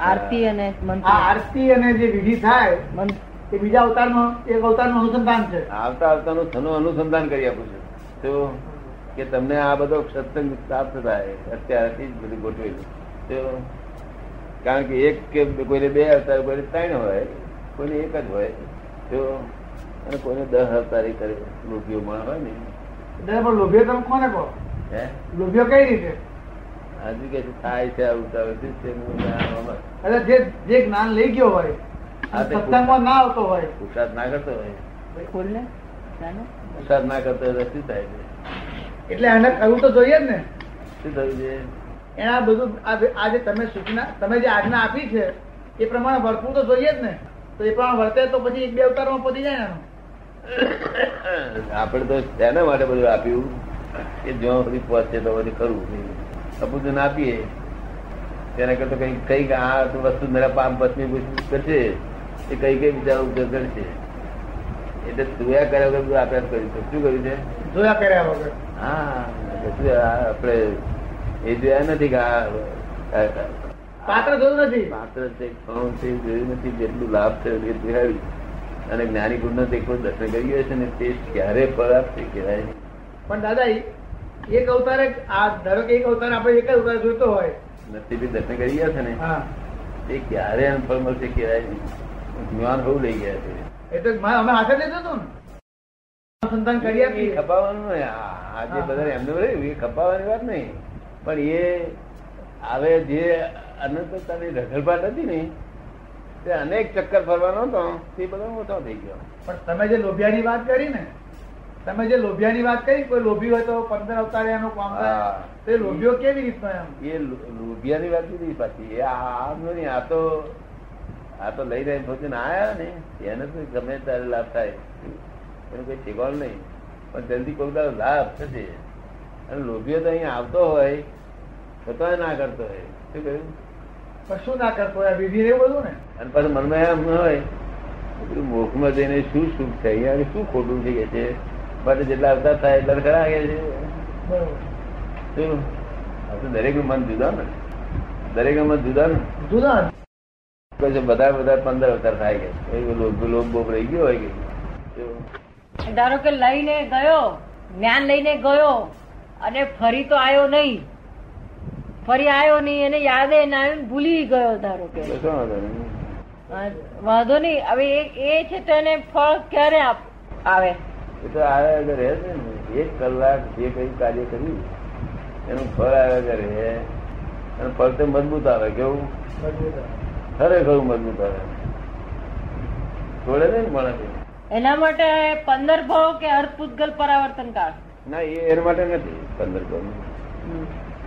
આરતી અને આ આરતી અને જે વિધિ થાય એ બીજા અવતારનો એક અવતારનું અનુસંધાન છે. આવતા આવતાનું થનું અનુસંધાન કરી આપું છું. તો કે તમને આ બધો સત્સંગ પ્રાપ્ત થાય અત્યારથી જ બધું ગોઠવેલું. તો કારણ કે એક કે કોઈને બે અવતાર કોઈને ત્રણ હોય કોઈને એક જ હોય તો અને કોઈને દસ અવતારી કરે લોભીઓ માણસ હોય ને. એટલે પણ લોભીઓ તમે કોને કહો? હે? લોભિયો કઈ રીતે? હજુ કે થાય છે આવું તે એટલે જે જે જ્ઞાન લઈ ગયો હોય સત્સંગમાં ના આવતો હોય. પુરસાદ ના કરતો હોય. ખોલને. પુરુષાર્થ ના કરતો હોય શું થાય છે? એટલે એને કરવું તો જોઈએ જ ને. શું થયું છે? એના આ બધું આ આ જે તમે સૂચના તમે જે આજ્ઞા આપી છે એ પ્રમાણે વર્તવું તો જોઈએ જ ને. તો એ પ્રમાણે વર્તે તો પછી એક બે અવતારમાં પતી જાય ને એનું. આપણે તો તેના માટે બધું આપ્યું કે જો સુધી પહોંચે તો બધું કરવું સપૂજન આપીએ તેના કરતા કઈ કંઈક આ વસ્તુ મેરા પામ પત્ની કરશે એ કઈ કઈ વિચાર ઉપયોગ કરશે એટલે જોયા કર્યા વગર બધું આપ્યા કર્યું છે. શું કર્યું છે? જોયા કર્યા વગર. હા શું આપણે એ જોયા નથી કે આ- પાત્ર જોયું નથી? માત્ર છે કોણ છે જોયું નથી જેટલું લાભ થયો એ જોયાવી અને જ્ઞાની ગુણ નો કોઈ દર્શન ગયો છે ને તે ક્યારે ફળ છે કહેવાય નહીં. પણ દાદા એક અવતાર આ ધારો કે એક અવતાર આપણે એક જ અવતાર જોઈતો હોય. નથી દર્શન કરી ગયા છે ને? હા. તે ક્યારે ફળ મળશે કહેવાય જ્ઞાન બહુ લઈ ગયા છે. એ મા- અમે હાથે લેતો હતો ને. સંતાન કરી એ ખપાવવાનું નહીં. આ આ જે હા. બધા એમને રહ્યું એ ખપાવવાની વાત નહીં. પણ એ હવે જે અનંતતાની રખડપાટ હતી ને તે અનેક ચક્કર ફરવાનો હતો. તે બધો મોટો થઈ ગયો. પણ તમે જે લોભિયાની વાત કરી ને તમે જે લોભિયાની વાત કરી કોઈ લોભી હોય તો પંદર અવતારે એનો કામ તો એ લોભિયો કેવી રીતનો એમ? એ લોભિયાની વાત નથી પાછી. એ આમ નહીં આ તો આ તો લઈ રહીને ભોજન આયા ને. એને તો ગમે ત્યારે લાભ થાય. એનું કઈ ઠેકાણું નહીં. પણ જલ્દી કોઈ તારો લાભ થશે. અને લોભિયો તો અહીંયા આવતો હોય છતાંય ના કરતો હોય. શું કહ્યું? પણ શું ના કરતો હોય? વિધિ એવું બધું ને? અને પછી મનમાં એમ હોય. મોખમાં જઈને શું સુખ થાય? અહીંયા શું ખોટું થઈ ગયા છે? માટે જેટલા અવતાર થાય એટલા ખરા કે છે. શું? દરેક મન જુદા ને. દરેક મન જુદા ને. જુદા બધા બધા પંદર અવતાર થાય કે એ લોભ બોભ રહી ગયો હોય કે ધારો કે લઈને ગયો જ્ઞાન લઈને ગયો અને ફરી તો આવ્યો નહીં. ફરી આવ્યો નહીં એને યાદે ના આવ્યું ભૂલી ગયો ધારો કે. વાંધો નહીં? વાંધો નહીં. હવે એ એ છે તો એને ફળ ક્યારે આપ- આવે? એ તો આવ્યા વગર રહે છે ને એક કલાક જે કઈ કાર્ય કર્યું એનું ફળ આવ્યા વગર રહે. અને ફળ તો મજબૂત આવે કેવું? ખરેખર મજબૂત આવે. છોડે નહીં માણસ એના માટે પંદર ભાવ કે અર્થપૂતગલ પરાવર્તન કાળ? ના એ એના માટે નથી. પંદર ભાવ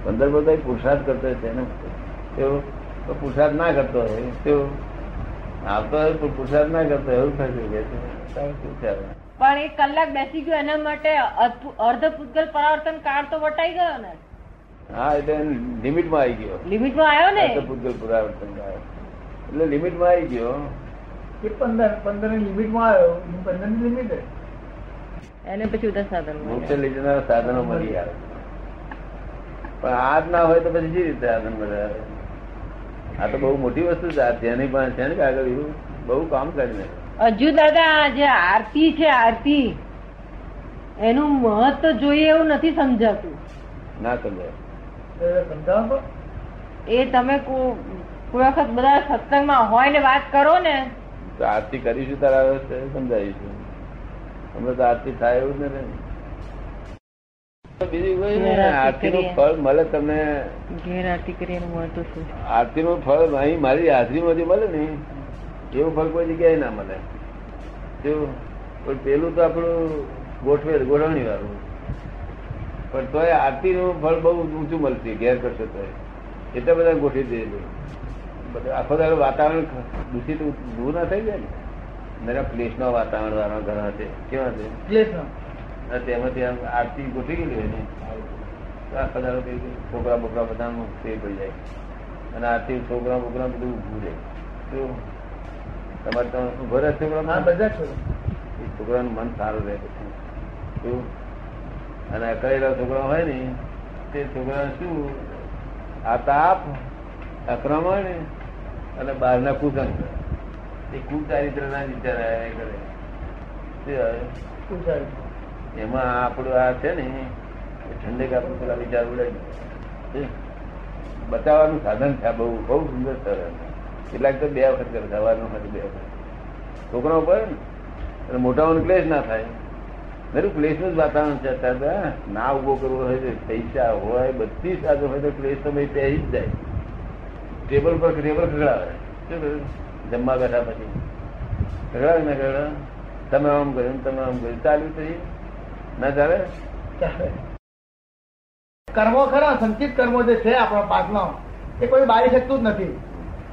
પંદર બધા પુરુષાર્થ કરતો હોય તેને તેઓ તો પુરુષાર્થ ના કરતો હોય. તેઓ આવતો હોય પણ પુરુષાર્થ ના કરતો એવું થશે કે છે. પણ એક કલાક બેસી ગયો એના માટે અર્ધ- પૂતગલ પરાવર્તન કાળ તો વટાઈ ગયો ને. હા એટલે લિમિટમાં આવી ગયો. લિમિટમાં આવ્યો ને? પૂતગલ પરાવર્તન. એટલે લિમિટમાં આવી ગયો. એ પંદર પંદરની લિમિટમાં આવ્યો. પંદરની લિમિટ એને પછી ઉદાસ સાધન મોક્ષ લઈ જનારા સાધનો મળી આવે. પણ હાથ ના હોય તો પછી જે રીતે સાધન મળે આ તો બહુ મોટી વસ્તુ છે. આ જેની પાસે છે ને કે આગળ એવું બહુ કામ કરીને. હજુ દાદા જે આરતી છે આરતી એનું મહત્વ જોઈએ એવું નથી સમજાતું. ના સમજાય. એ તમે કોઈ વખત બધા સત્સંગમાં હોય ને વાત કરો ને. તો આરતી કરીશું તારા સમજાવીશું. અમે તો આરતી થાય એવું જ નથી બીજું કોઈ નહીં. આરતી નું ફળ મળે તમને? ઘેર આરતી કરી એનું શું આરતી નું ફળ અહીં મારી હાજરી માંથી મળે ને એવું ફળ કોઈ જગ્યાએ ના મળે. કેવું? પણ પેલું તો આપણું ગોઠવેલ ગોઠવણી વાળું. પણ તોય આરતી નું ફળ બહુ ઊંચું મળતી ઘેર કરશો તો એટલા બધા ગોઠવી દેલું આખો દાડો વાતાવરણ દૂષિત દૂર ના થઈ જાય ને? મારા પ્લેસ નો વાતાવરણ વાળા ઘણા છે. કેવા છે? પ્લેસ તેમાંથી આમ આરતી ગોઠવી ગયેલી હોય ને? તો આખો દાડો છોકરા બોકરા બધા તે પડી જાય. અને આરતી છોકરા બોકરા બધું ઊભું રહે. શું તમારે તો ઊભો રહે છોકરા બધા છોકરાનું મન સારું રહે શું અને અકળેલા છોકરો હોય ને તે છોકરા શું? આ તાપ અક્રમણ અને બહારના કુસંગ. એ કુચારિત્રના વિચાર કરે? એમાં આપણું આ છે ને એ ઠંડક આપણું પેલા વિચાર ઉડાય દે. બચાવવાનું સાધન છે બહુ બહુ સુંદર સરળ કેટલાક તો બે વખત કરે સવારનું હોય બે વખત. છોકરાઓ પર ને મોટાઓનો ક્લેશ ના થાય. દરેક ક્લેશનું જ વાતાવરણ છે અત્યારે. ના ઊભો કરવો હોય તો પૈસા હોય, બધી સાધન હોય તો ક્લેશ તો ભાઈ પહેરી જ જાય. ટેબલ પર ટેબલ ખગડાવે શું કર્યું? જમવા બેઠા પછી. ખગડાવે ને ખગડાવે તમે આમ કર્યું તમે આમ કર્યું. ચાલ્યું થઈ ના ચાલે? ચાલે. કર્મો ખરા સંચિત કર્મો જે છે આપણા પાકનો એ કોઈ બારી શકતું જ નથી.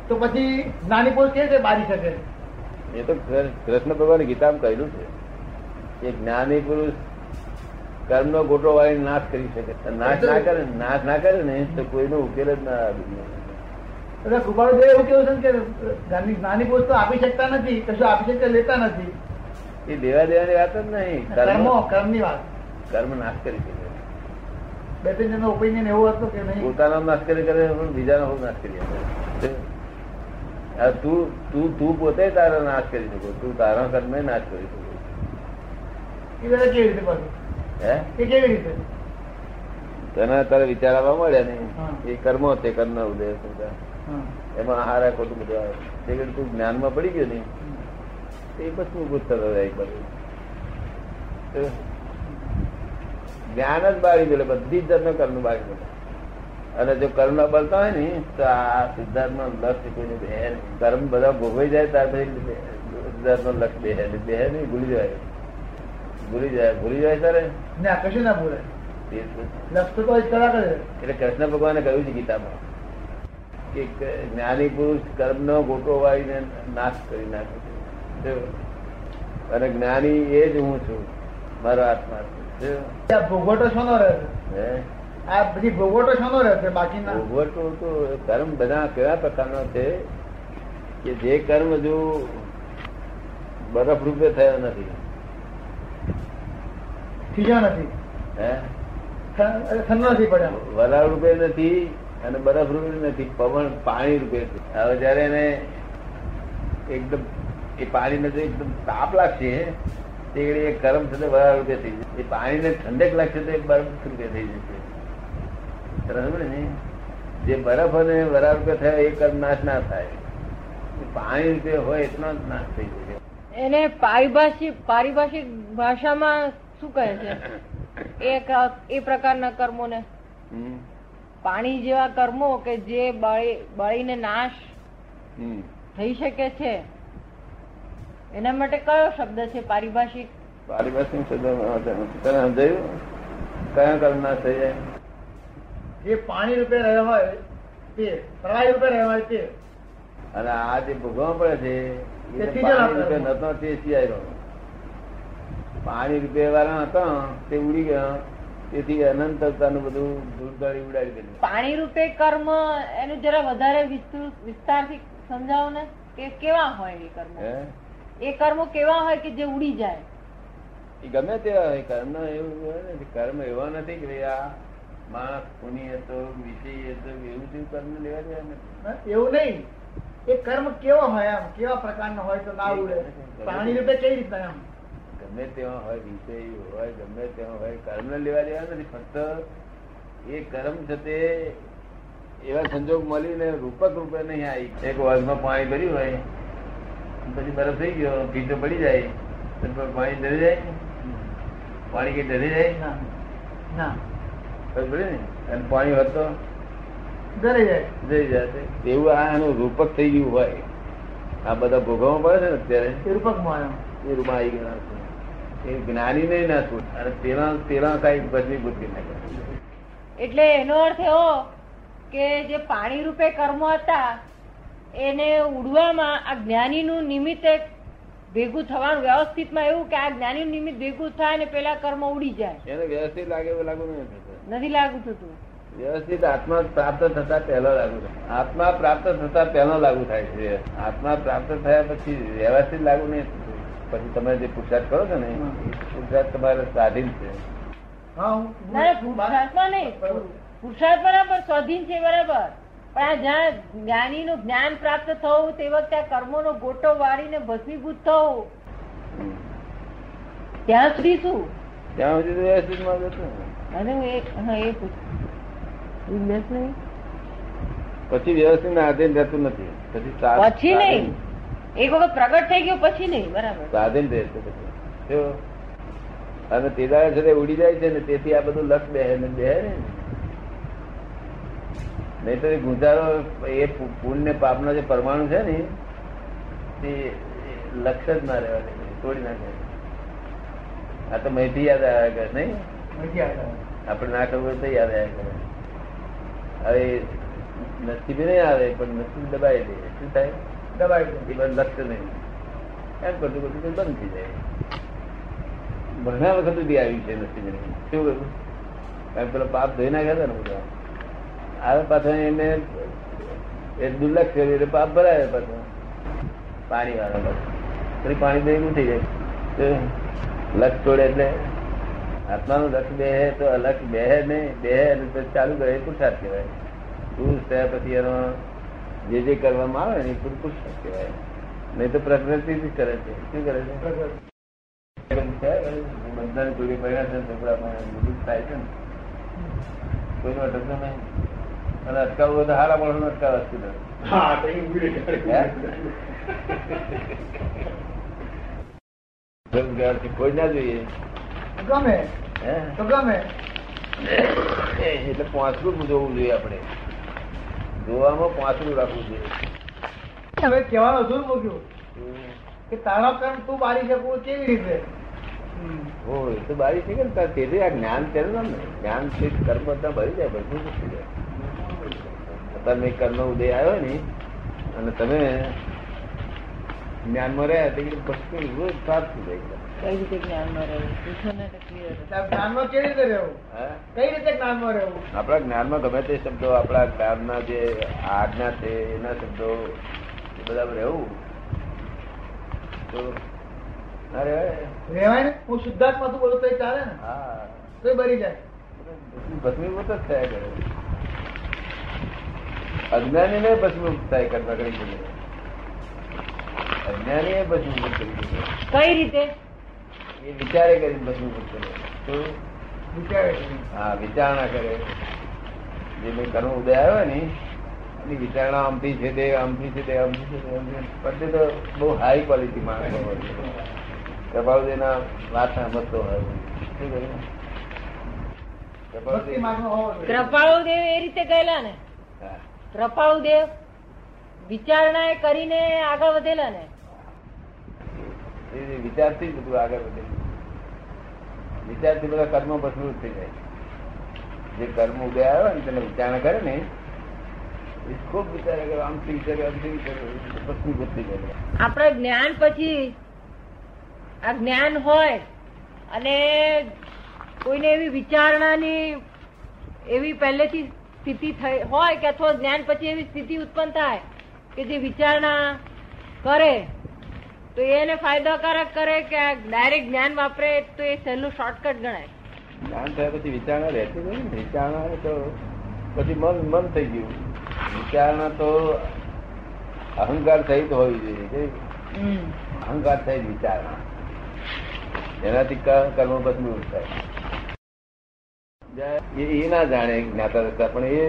તો પછી નાની પુરુષ કેવી રીતે બારી શકે? એ તો કૃષ્ણ ભગવાન ગીતામાં કહેલું છે કે જ્ઞાની પુરુષ કર્મનો ગોટો વાળી નાશ કરી શકે. નાશ ના કરે નાશ ના કરે ને તો કોઈનો ઉકેલ જ ના આવે. એટલે કૃપાળુદેવ એવું કેવું છે કે નાની પુરુષ તો આપી શકતા નથી કશું આપી શકતા લેતા નથી. એ દેવા દેવાની વાત જ નહીં. કર્મો કર્મ કર્મની વાત. કર્મ નાશ કરી શકે. બે ત્રણ જણનો ઓપિનિયન એવો હતો કે નહીં? પોતાનો નાશ કરી કરે પણ બીજાનો નાશ કરી શકે. તું તું તું પોતે તારો નાશ કરી શકો. તું તારા કર્મ નાશ કરી શકો. બધા તને તારે વિચાર આવવા મળ્યા ને? એ કર્મો તે કર્મ ઉદય એમાં હારા ખોટું બધું આવે. તે તું જ્ઞાનમાં પડી ગયો ને? એ પછી ભૂત થતો એક તો જ્ઞાન જ બાળી ગયેલું બધી જ જાતનું કર્મ બાળી ગયેલું અને જો કર્મ ના બળતા હોય ને તો આ સિદ્ધાર્થ નો લક્ષ કોઈને બે કર્મ બધા ભોગવાઈ જાય ત્યાર પછી સિદ્ધાર્થ નો લક્ષ બે બે નહીં ભૂલી જાય ભૂલી જાય ભૂલી જાય તારે? ના કશું ના ભૂલે. એટલે કૃષ્ણ ભગવાને કહ્યું છે ગીતામાં કે જ્ઞાની પુરુષ કર્મનો ગોટો વાળીને નાશ કરી નાખે છે. અને જ્ઞાની એ જ હું છું. મારો આત્મા ભોગવટો શોનો રહે હે? આ બધી ભોગવટો શોનો રહેશે બાકીના? ભોગવટો તો કર્મ બધા કેવા પ્રકારનો છે કે જે કર્મ જો બરફ રૂપે થયો નથી. ખીજા નથી. હે? ઠંડો નથી પડ્યા. વરાળ રૂપે નથી અને બરફ રૂપે નથી પવન પાણી રૂપે હવે જયારે એને એકદમ એ પાણીને જો એકદમ તાપ લાગશે તે એ ગરમ થશે વરાળ રૂપે થઈ જશે. એ પાણીને ઠંડક લાગશે તો એ બરફ રૂપે થઈ જશે. જે બરફ અને વરાળ થયો એ કર્મ નાશ ના થાય. પાણી રૂપે હોય એટલો જ નાશ થઈ શકે એને પારિભાષિક પારિભાષિક ભાષામાં શું કહે છે? એ એ પ્રકારના કર્મોને. પાણી જેવા કર્મો કે જે બળી બળીને નાશ થઈ શકે છે. એના માટે કયો શબ્દ છે પારિભાષિક? પારિભાષિક શબ્દ સમજાયું? કયા કર્મ નાશ થઈ જાય? જે પાણી રૂપે રહ્યા હોય તે પ્રવાહી રૂપે રહ્યા હોય તે અને આ જે ભોગવવા પડે છે પાણી રૂપે. નતો તે સિવાય પાણી રૂપે વાળા હતો તે ઉડી ગયો. તેથી અનંતતાનું બધું ધૂળધાળી ઉડાડી દીધું. પાણી રૂપે કર્મ એનું જરા વધારે વિસ્તૃત વિસ્તારથી સમજાવો ને કે કેવા હોય એ કર્મ? એ કર્મો કેવા હોય કે જે ઉડી જાય? એ ગમે તે હોય કર્મ એવું હોય ને કર્મ એવા નથી કે ભાઈ આ માણસ ખૂની હતો વિષય હતો એવું જેવું કર્મ લેવા દેવા નથી. એવું નહીં. એ કર્મ કેવો હોય એમ કેવા પ્રકારનો હોય તો ના ઉડે? પ્રાણી રૂપે કઈ રીતના એમ? ગમે તેવા હોય વિષય હોય ગમે તેવા હોય કર્મ લેવા દેવા નથી. ફક્ત એ કર્મ છે તે એવા સંજોગ મળીને રૂપક રૂપે નહીં આવી. એક વાઘમાં પાણી ભર્યું હોય પછી બરફ થઈ ગયો ભીતો પડી જાય પાણી ડરી જાય. પાણી કઈ ડરી જાય? ને. અને પાણી હોત તો? જઈ જાય એવું આ એનું રૂપક થઈ ગયું હોય. આ બધા ભોગવવા પડે છે ને અત્યારે? એ રૂપકમાં એ રૂપમાં આવી ગયા એ જ્ઞાની નહીં ના છૂટ અને તેના તેના કઈ બધી બુદ્ધિ ના એટલે એનો અર્થ એવો કે જે પાણી રૂપે કર્મો હતા એને ઉડવામાં આ જ્ઞાનીનું નું નિમિત્તે ભેગું થવાનું વ્યવસ્થિતમાં એવું કે આ જ્ઞાની નિમિત્ત ભેગું થાય ને પેલા કર્મ ઉડી જાય. એને વ્યવસ્થિત લાગે એવું લાગુ નહીં નથી લાગુ થતું. વ્યવસ્થિત આત્મા પ્રાપ્ત થતા પહેલો લાગુ થાય. આત્મા પ્રાપ્ત થતા પહેલો લાગુ થાય છે. આત્મા પ્રાપ્ત થયા પછી વ્યવસ્થિત લાગુ નહીં પછી તમે જે પુરુષાર્થ કરો છો ને પુરુષાર્થ તમારે સ્વાધીન છે. હા હું ના ના, પુરુષાર્થમાં નહીં. પુરુષાર્થ બરાબર સ્વાધીન છે બરાબર. પણ આ જ્યાં જ્ઞાનીનું જ્ઞાન પ્રાપ્ત થવું તે વખતે આ કર્મોનો ગોટો વાળીને ભસ્મીભૂત થવું. ત્યાં સુધી શું? ત્યાં સુધી વ્યવસ્થિતમાં જતો. અને હું એ પૂછું. નહીં? પછી વ્યવસ્થિત ના આધીન રહેતું નથી. પછી પછી નહીં. એક વખત પ્રગટ થઈ ગયું પછી નહીં. બરાબર. સ્વાધીન રહે છે પછી. અને તે દાડે છે ઉડી જાય છે ને તેથી આ બધું લક્ષ બેહે ને બેહે ને. નહીં તો ગુંજારો એ પુણ્ય ને પાપનો જે પરમાણુ છે ને તે લક્ષ જ ના રહેવા દે તોડી નાખે. આ તો મેથી યાદ આવ્યા કરે નહીં? નથી આવતા. આપણે ના કરવું તો યાદ આવ્યા કરે. હવે નસીબ નહીં આવે પણ નસીબ દબાઈ દે. શું થાય? દબાઈ દે. લક્ષ્ય નહીં. એમ કરતું કરતું બંધ થઈ જાય. ઘણા વખત સુધી આવ્યું છે નસીબ નહીં શું કર્યું કારણ પેલો પાપ ધોઈ નાખ્યા હતા ને બધા? આવે પાછા એને એ દુર્લક્ષ કર્યું એટલે પાપ ભરાય પાછો. પાણી વાળો પાછો. પાણી દઈ થઈ જાય. લક્ષ છોડે એટલે આત્માનું લક્ષ બે તો લક્ષ બે નહીં. બે અને પછી ચાલુ કરે પુરુષાર્થ કહેવાય. પુરુષ થયા પછી એનો જે જે કરવામાં આવે ને એ પૂરું પુરુષાર્થ કહેવાય. નહીં તો પ્રકૃતિ કરે છે. શું કરે છે? બધાને જોડી પડ્યા છે છોકરામાં થાય છે ને. કોઈનો અટકતો નહીં. અને અટકાવવું તો હારા માણસનો અટકાવ અટકી હા. દે કોઈ ના જોઈએ. ગમે? તો ગમે. એટલે પાંચરું જોવું જોઈએ આપણે. જોવામાં પાંચરું રાખવું જોઈએ. હવે કહેવાનો શું મૂક્યું કે તારા કર્મ તું બારી શકું કેવી રીતે? હો તો બારી છે કે ને તાર તેથી આ જ્ઞાન તેનું. નામ જ્ઞાન છે કર્મ બધા ભરી જાય બધું થઈ જાય? તમે કર્મ ઉદય આવ્યો ને અને તમે જ્ઞાનમાં રહ્યા તે વસ્તુ રોજ પ્રાપ્ત થઈ જાય. કઈ રીતે જ્ઞાનમાં રહેવું? જ્ઞાનમાં કેવી રીતે રહેવું? હા? કઈ રીતે જ્ઞાનમાં રહેવું? આપણા જ્ઞાનમાં ગમે તે શબ્દો આપણા જ્ઞાનના જે આજ્ઞા છે એના શબ્દો એ બધા રહેવું. તો ના રહેવાય ને? હું શુદ્ધાત્મા તું બોલું તો એ ચાલે ને? હા. તો બરી જાય. ભસ્મીભૂત જ થયા કરે અજ્ઞાની ને ભસ્મીભૂત થાય કરવા કરી અજ્ઞાની એ ભસ્મીભૂત કરી કઈ રીતે? એ વિચારે કરી બધું બધું વિચારે હા વિચારણા કરે. જે મેં કર્મ ઉદય આવ્યો ને એની વિચારણા આમથી છે તે આમથી છે તે આમથી છે તે પણ તે તો બહુ હાઈ ક્વોલિટી માણસો હોય છે. કપાળુદેના વાત સાંભળતો હોય શું કર્યું. કૃપાળુદેવ એ રીતે ગયેલા ને? હા. કૃપાળુદેવ વિચારણા એ કરીને આગળ વધેલા ને? એ વિચારથી જ બધું આગળ વધે. વિચારથી બધા કર્મ ભસ્મીભૂત થઈ જાય જે કર્મ ઉદય આવે ને તેને વિચારણા કરે ને, એ ખૂબ વિચારે કરે આમથી વિચારે આમથી વિચારે થઈ જાય આપણે જ્ઞાન પછી આ જ્ઞાન હોય અને કોઈને એવી વિચારણાની એવી પહેલેથી સ્થિતિ થઈ, હોય કે અથવા જ્ઞાન પછી એવી સ્થિતિ ઉત્પન્ન થાય કે જે વિચારણા કરે તો એને ફાયદાકારક કરે કે ડાયરેક્ટ જ્ઞાન વાપરે તો એ સહેલું શોર્ટકટ ગણાય. જ્ઞાન થયા પછી વિચારણા રહેતી નથી ને વિચારણા તો પછી મન મન થઈ ગયું. વિચારણા તો અહંકાર સહિત હોવી જોઈએ અહંકાર સહિત વિચારણા. એનાથી કર્મ બદલું થાય. એ એ ના જાણે જ્ઞાતા દસતા પણ એ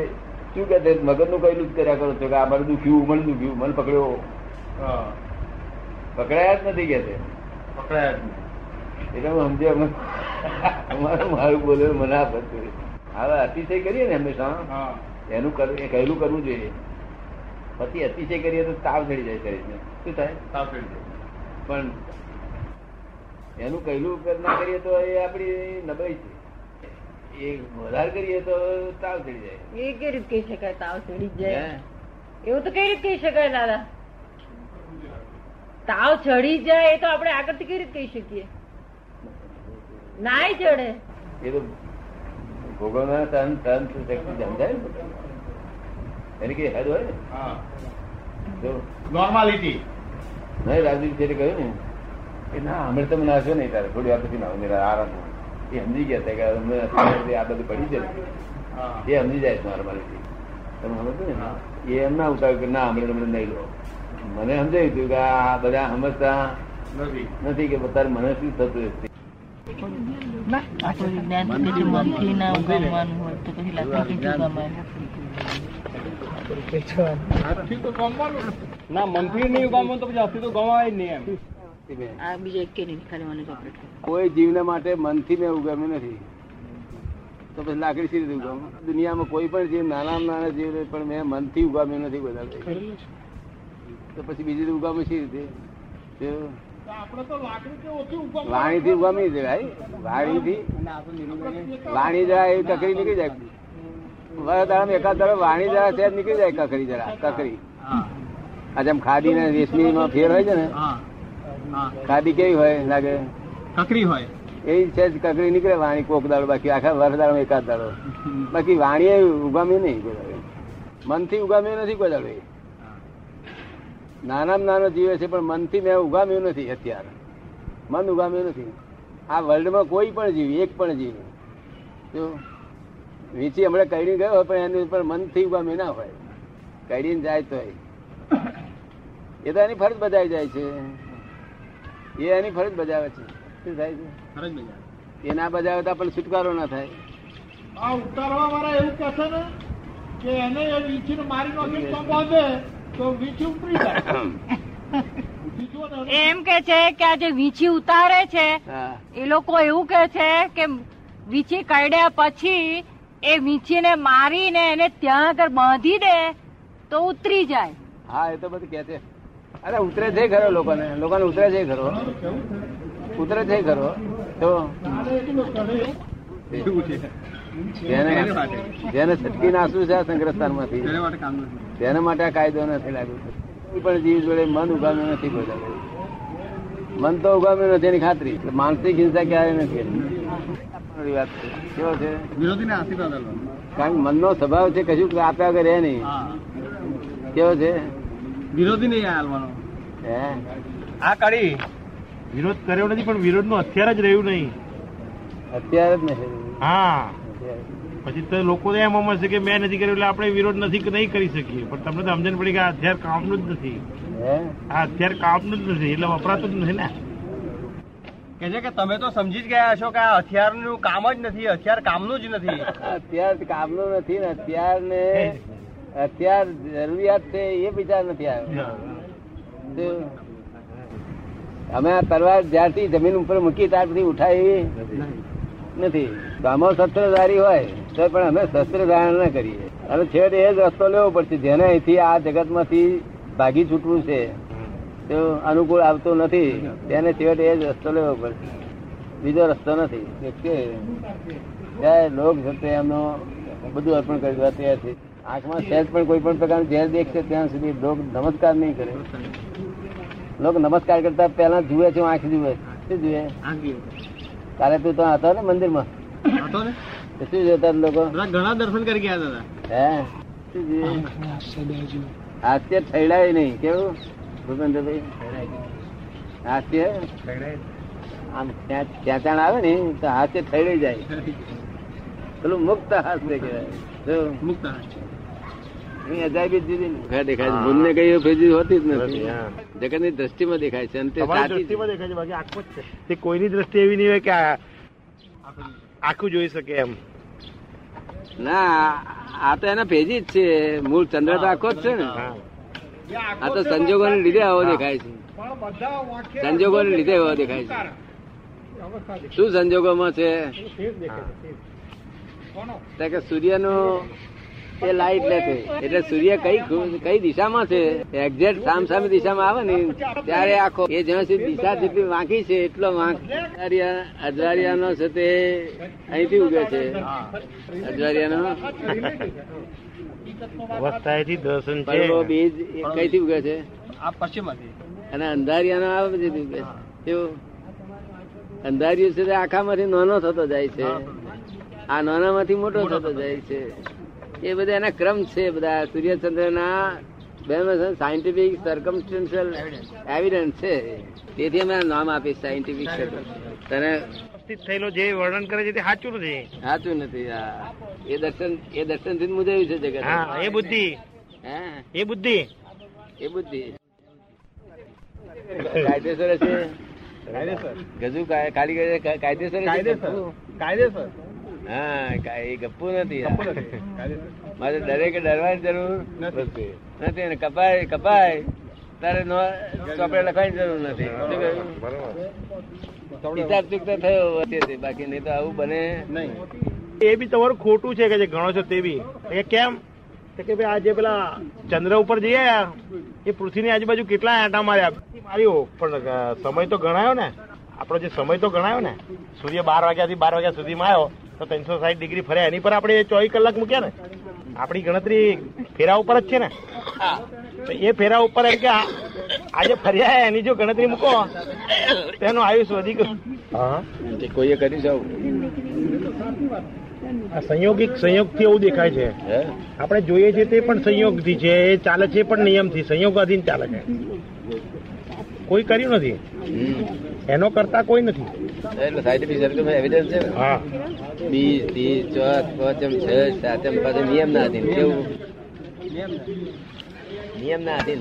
શું કે મગજનું કહેલું જ કર્યા કરો છો કે આ મને દુખ્યું મને દુખ્યું મન પકડ્યો. હા. પકડાયા જ નથી કે છે પકડાયા જ એટલે હું સમજે અમે અમારું મારું બોલે મને આ બધું. હવે અતિશય કરીએ ને હંમેશા હા. એનું કરવું એ કહેલું કરવું જોઈએ. પછી અતિશય કરીએ તો તાવ ચડી જાય શરીરને. શું થાય? તાવ ચડી જાય. પણ એનું કહેલું ના કરીએ તો એ આપણી નબળી છે. એ વધારે કરીએ તો તાવ ચડી જાય. એ કઈ રીતે કહી શકાય તાવ ચડી જાય? એવું તો કઈ રીતે કહી શકાય દાદા? તાવ ચડી જાય એ તો આપણે આગળથી કેવી રીતે કહી શકીએ? નાય ચડે. એ તો ભોગવના તન તન શક્તિ સમજાય. એની કઈ હદ હોય? ને નોર્માલિટી નહીં રાજદીપ છે કહ્યું ને કે ના અમે તમે નાશો નહીં તારે. થોડી વાર પછી ના જરા આરામ એ સમજી ગયા હતા કે અમને આ બધું પડી છે ને. એ સમજી જાય નોર્માલિટી તમે સમજો ને? એ એમ ના ઉતાર કે ના અમે તમને નહીં લો. મને સમજાયું હતું કે આ બધા સમજતા નથી. કે તારે મને શું થતું હશે મનથી તો પછી તો જ નહીં એમ. કોઈ જીવને માટે મનથી મેં ઉગામ્યું નથી. તો પછી લાકડી સી રીતે ઉગામ? દુનિયામાં કોઈ પણ જીવ નાના નાના જીવ પણ મેં મનથી ઉગામ્યું નથી બધા. તો પછી બીજી રીતે શી રીતે. વાણી વાણીથી ઉગામી જવાય વાણીથી વાણી જરા એ કકરી નીકળી જાય. દાડા એકાદ દાડો વાણી જરા છે નીકળી જાય કકરી જરા કકરી આ જેમ ખાદી ને રેશમી માં ફેર હોય છે ને ખાદી કેવી હોય લાગે? કકરી હોય. એ છે જ કકડી નીકળે વાણી કોક દાડો બાકી આખા વર દાડો એકાદ દાડો. બાકી વાણી ઉગામી નહીં કોઈ દાડો. મનથી ઉગામ્યું નથી કોઈ દાડો. એ. નાનામાં નાનો જીવે છે પણ મનથી મેં ઉગામ્યું નથી અત્યારે. મન ઉગામ્યું નથી. આ વર્લ્ડમાં કોઈ પણ જીવ એક પણ જીવ. જો વીંચી હમણાં કઈડી ગયો હોય પણ એની ઉપર મનથી ઉગામ્યું ના હોય. કઈડીને જાય તો એ તો એની ફરજ બજાવી જાય છે. એ એની ફરજ બજાવે છે. શું થાય છે? ફરજ બજાવે. એ ના બજાવે તો આપણને છુટકારો ના થાય. આ ઉતારવા વાળા એવું કહે છે ને કે એને એ વીંચીને મારી નાખીને તો બાંધે તો જાય. એમ કે છે કે આ જે વીંછી ઉતારે છે. એ લોકો એવું કે છે કે વીંછી કરડ્યા પછી એ વીંછીને મારીને એને ત્યાં આગળ બાંધી દે તો ઉતરી જાય. હા એ તો બધું કે છે. અરે ઉતરે છે ખરો લોકોને. લોકોને ઉતરે છે ખરો. ઉતરે છે ખરો. તો? એવું છે. જેને છટકી નાસવું છે સંગ્રસ્તાનમાંથી તેના માટે કામ નથી. તેના માટે આ કાયદો નથી લાગ્યો. પણ જીવ જોડે મન ઉગામ્યું નથી કોઈ મન તો ઉગામ્યું નથી એની ખાતરી. માનસિક હિંસા ક્યારે નથી વાત કેવો છે. કારણ મન નો સ્વભાવ છે કશું આપ્યા વગર રહે નહીં. કેવો છે? વિરોધી નહીં હાલવાનો. હે? આ કડી વિરોધ કર્યો નથી પણ વિરોધનું અત્યારે જ રહ્યું નહીં. અત્યારે જ નથી. હા. પછી તો લોકો તો એમ સમજશે કે મેં નથી કર્યું એટલે આપણે વિરોધ નથી નહીં કરી શકીએ. પણ તમને તો સમજણ પડી કે આ હથિયાર કામનું જ નથી. આ હથિયાર કામનું જ નથી એટલે વપરાતું જ નથી ને. કે છે કે તમે તો સમજી જ ગયા છો કે આ હથિયારનું કામ જ નથી હથિયાર કામનું જ નથી. અત્યાર કામનું નથી ને અત્યાર ને અત્યાર જરૂરિયાત છે એ વિચાર નથી આવ્યો. અમે આ તલવાર જ્યારથી જમીન ઉપર મૂકી ત્યાર પછી ઉઠાવી. નથી. ગામો શસ્ત્રધારી હોય તો પણ અમે શસ્ત્ર ધારણ ના કરીએ. અને છેવટે એ જ રસ્તો લેવો પડશે જેને અહીંથી આ જગતમાંથી ભાગી છૂટવું છે. તો અનુકૂળ આવતો નથી. તેને છેવટે એ જ રસ્તો લેવો પડશે. બીજો રસ્તો નથી. લોક છે એમનો બધું અર્પણ કરી દેવા તૈયાર છે આંખમાં સહેજ પણ કોઈ પણ પ્રકારનું ઝેર દેખશે ત્યાં સુધી લોક નમસ્કાર નહીં કરે. લોક નમસ્કાર કરતા પહેલા જુએ છે આંખ જુએ. શું જુએ. કાલે તું તો હતો ને મંદિરમાં? હતો ને? શું જોતા લોકો? ઘણા દર્શન કરી ગયા હતા. હે? હાસ્ય નહીં. કેવું? ભૂપેન્દ્રભાઈ? હાસ્ય? આમ ત્યાં આવે ને તો હાસ્ય જાય. પેલું મુક્ત હાસ્ય કહેવાય. મુક્ત અહીં દ્રષ્ટિમાં દેખાય છે તે તમારી સાચી છે. દ્રષ્ટિમાં દેખાય છે બાકી આખું જ છે. તે કોઈની દ્રષ્ટિ એવી નહીં હોય કે આખું જોઈ શકે એમ. ના આ તો એના ભેજી જ છે. મૂળ ચંદ્ર તો આખો જ છે ને. આ તો સંજોગો ને લીધે આવો દેખાય છે. સંજોગો ને લીધે આવો દેખાય છે. શું સંજોગોમાં છે? કે સૂર્યનું એ લાઈટ લે છે. એટલે સૂર્ય કઈ કઈ દિશામાં છે? એક્ઝેક્ટ સામ સામે દિશામાં આવે ને ત્યારે આખો એ જ્યાં સુધી દિશા જેટલી વાંકી છે એટલો વાંક. અજવાળિયા- અજવાળિયાનો છે તે અહીંથી ઉગે છે. પરલો બીજ કઈથી ઉગે છે? અને અંધારિયાનો આ બધું ઉગે છે. અંધારિયું છે તે આખામાંથી નાનો થતો જાય છે. આ નાનામાંથી મોટો થતો જાય છે. એ બધા એના ક્રમ છે બધા. સૂર્યચંદ્રના સાયન્ટિફિક સર્કમસ્ટન્શિયલ એવિડન્સ છે. તેથી અમે નામ આપીશ સાયન્ટિફિક તને થયેલો જે વર્ણન કરે છે તે સાચું નથી. સાચું નથી એ દર્શન એ દર્શનથી મુજાયું છે જગત. હા એ બુદ્ધિ. હે? એ બુદ્ધિ. એ બુદ્ધિ. કાયદેસર છે કાયદેસર. ગજુ ખાલી કાયદેસર કાયદેસર. કાયદેસર. હા કાંઈ ગપ્પુ નથી. મારે દરેકે ડરવાની જરૂર નથી. નથી. અને કપાય કપાય. તારે નો ચોપડે લખવાની જરૂર નથી. હિસાબ ચૂકતા થયો બાકી નહીં તો આવું બને નહીં. એ બી તમારું ખોટું છે કે જે ગણો છો તે બી. એ કેમ? કે ભાઈ આજે પેલા ચંદ્ર ઉપર જઈએ એ પૃથ્વીની આજુબાજુ કેટલા આંટા માર્યા. માર્યો. પણ સમય તો ગણાયો ને. આપણો જે સમય તો ગણાયો ને. સૂર્ય બાર વાગ્યાથી બાર વાગ્યા સુધીમાં આવ્યો. તો ત્રણસો સાઠ ડિગ્રી ફર્યા એની પર આપણે ચોવીસ કલાક મૂક્યા ને? આપણી ગણતરી ફેરા ઉપર જ છે ને? તો એ ફેરા ઉપર એમ કે આ- આજે ફર્યા એની જો ગણતરી મૂકો. તેનું આયુષ્ય વધી ગયું. હા. કોઈએ કરી છે આ સંયોગિક સંયોગથી એવું દેખાય છે. હે? આપણે જોઈએ છીએ તે પણ સંયોગથી છે એ ચાલે છે પણ નિયમથી સંયોગ અધીન ચાલે છે. કોઈ કર્યું નથી. એનો કરતા કોઈ નથી. એટલે સાયન્ટિફિક સર્કલ એવિડન્સ છે? ને ત્રીસ ચોથ પાંચમ છ સાતમ પાછળ નિયમ ના અધીન કેવું? નિયમ ના અધીન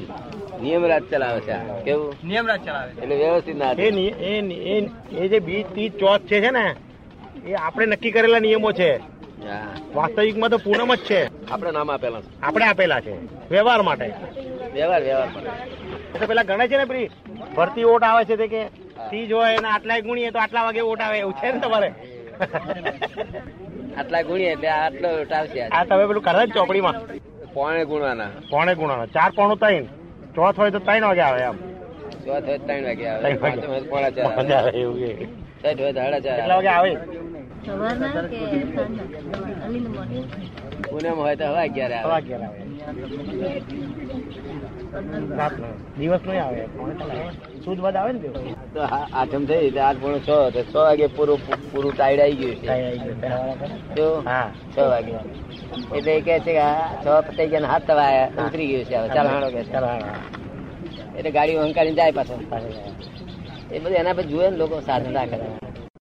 નિયમ રાજ ચલાવે છે કેવું? નિયમ રાજ ચલાવે એટલે વ્યવસ્થિત ના એ એ નિ- એ- એ જે બીજ ત્રીજ ચોથ છે છે ને એ આપણે નક્કી કરેલા નિયમો છે. વાસ્તવિકમાં તો પૂનમ જ છે. આપણે નામ આપેલા છે. આપણે આપેલા છે. વ્યવહાર માટે. વ્યવહાર વ્યવહાર. માટે પેલા ગણે છે ને પેલી ભરતી ઓટ આવે છે તે કે ત્રીજ હોય એના આટલા ગુણીએ તો આટલા વાગે વોટ આવે એવું છે ને તમારે? આટલા ગુણીએ એટલે આટલો આવશે આ તમે પેલું કરે જ ચોપડીમાં. પોણે ગુણવાના. પોણે ગુણાના ચાર પોણું ત્રણ. ચોથ હોય તો ત્રણ વાગે આવે એમ. ચોથ હોય ત્રણ વાગે આવે. ત્રણ હોય તો પોણા ચાર આવે. એવું કે. છઠ હોય સાડા ચાર એટલા વાગે આવે. પૂનમ હોય તો હવા અગિયારે આવે. અગિયાર આવે. રાતનો દિવસ નહીં આવે. પોણે ચાર આવે સુદ વધ આવે ને તો આઠમ થઈ એટલે આઠ પોણો છ તો છ વાગે પૂરું પૂરું ટાઈડ આવી ગયું છે. હા. છ વાગે. એટલે એ કહે છે કે આ છ પતાઈ ગયા હાથ તવાયા ઉતરી ગયું છે. હવે ચાલ હાણો કે ચાલ એટલે ગાડી હંકારી જાય પાછો. એ બધું એના પર જુએ ને લોકો સાધના કરે.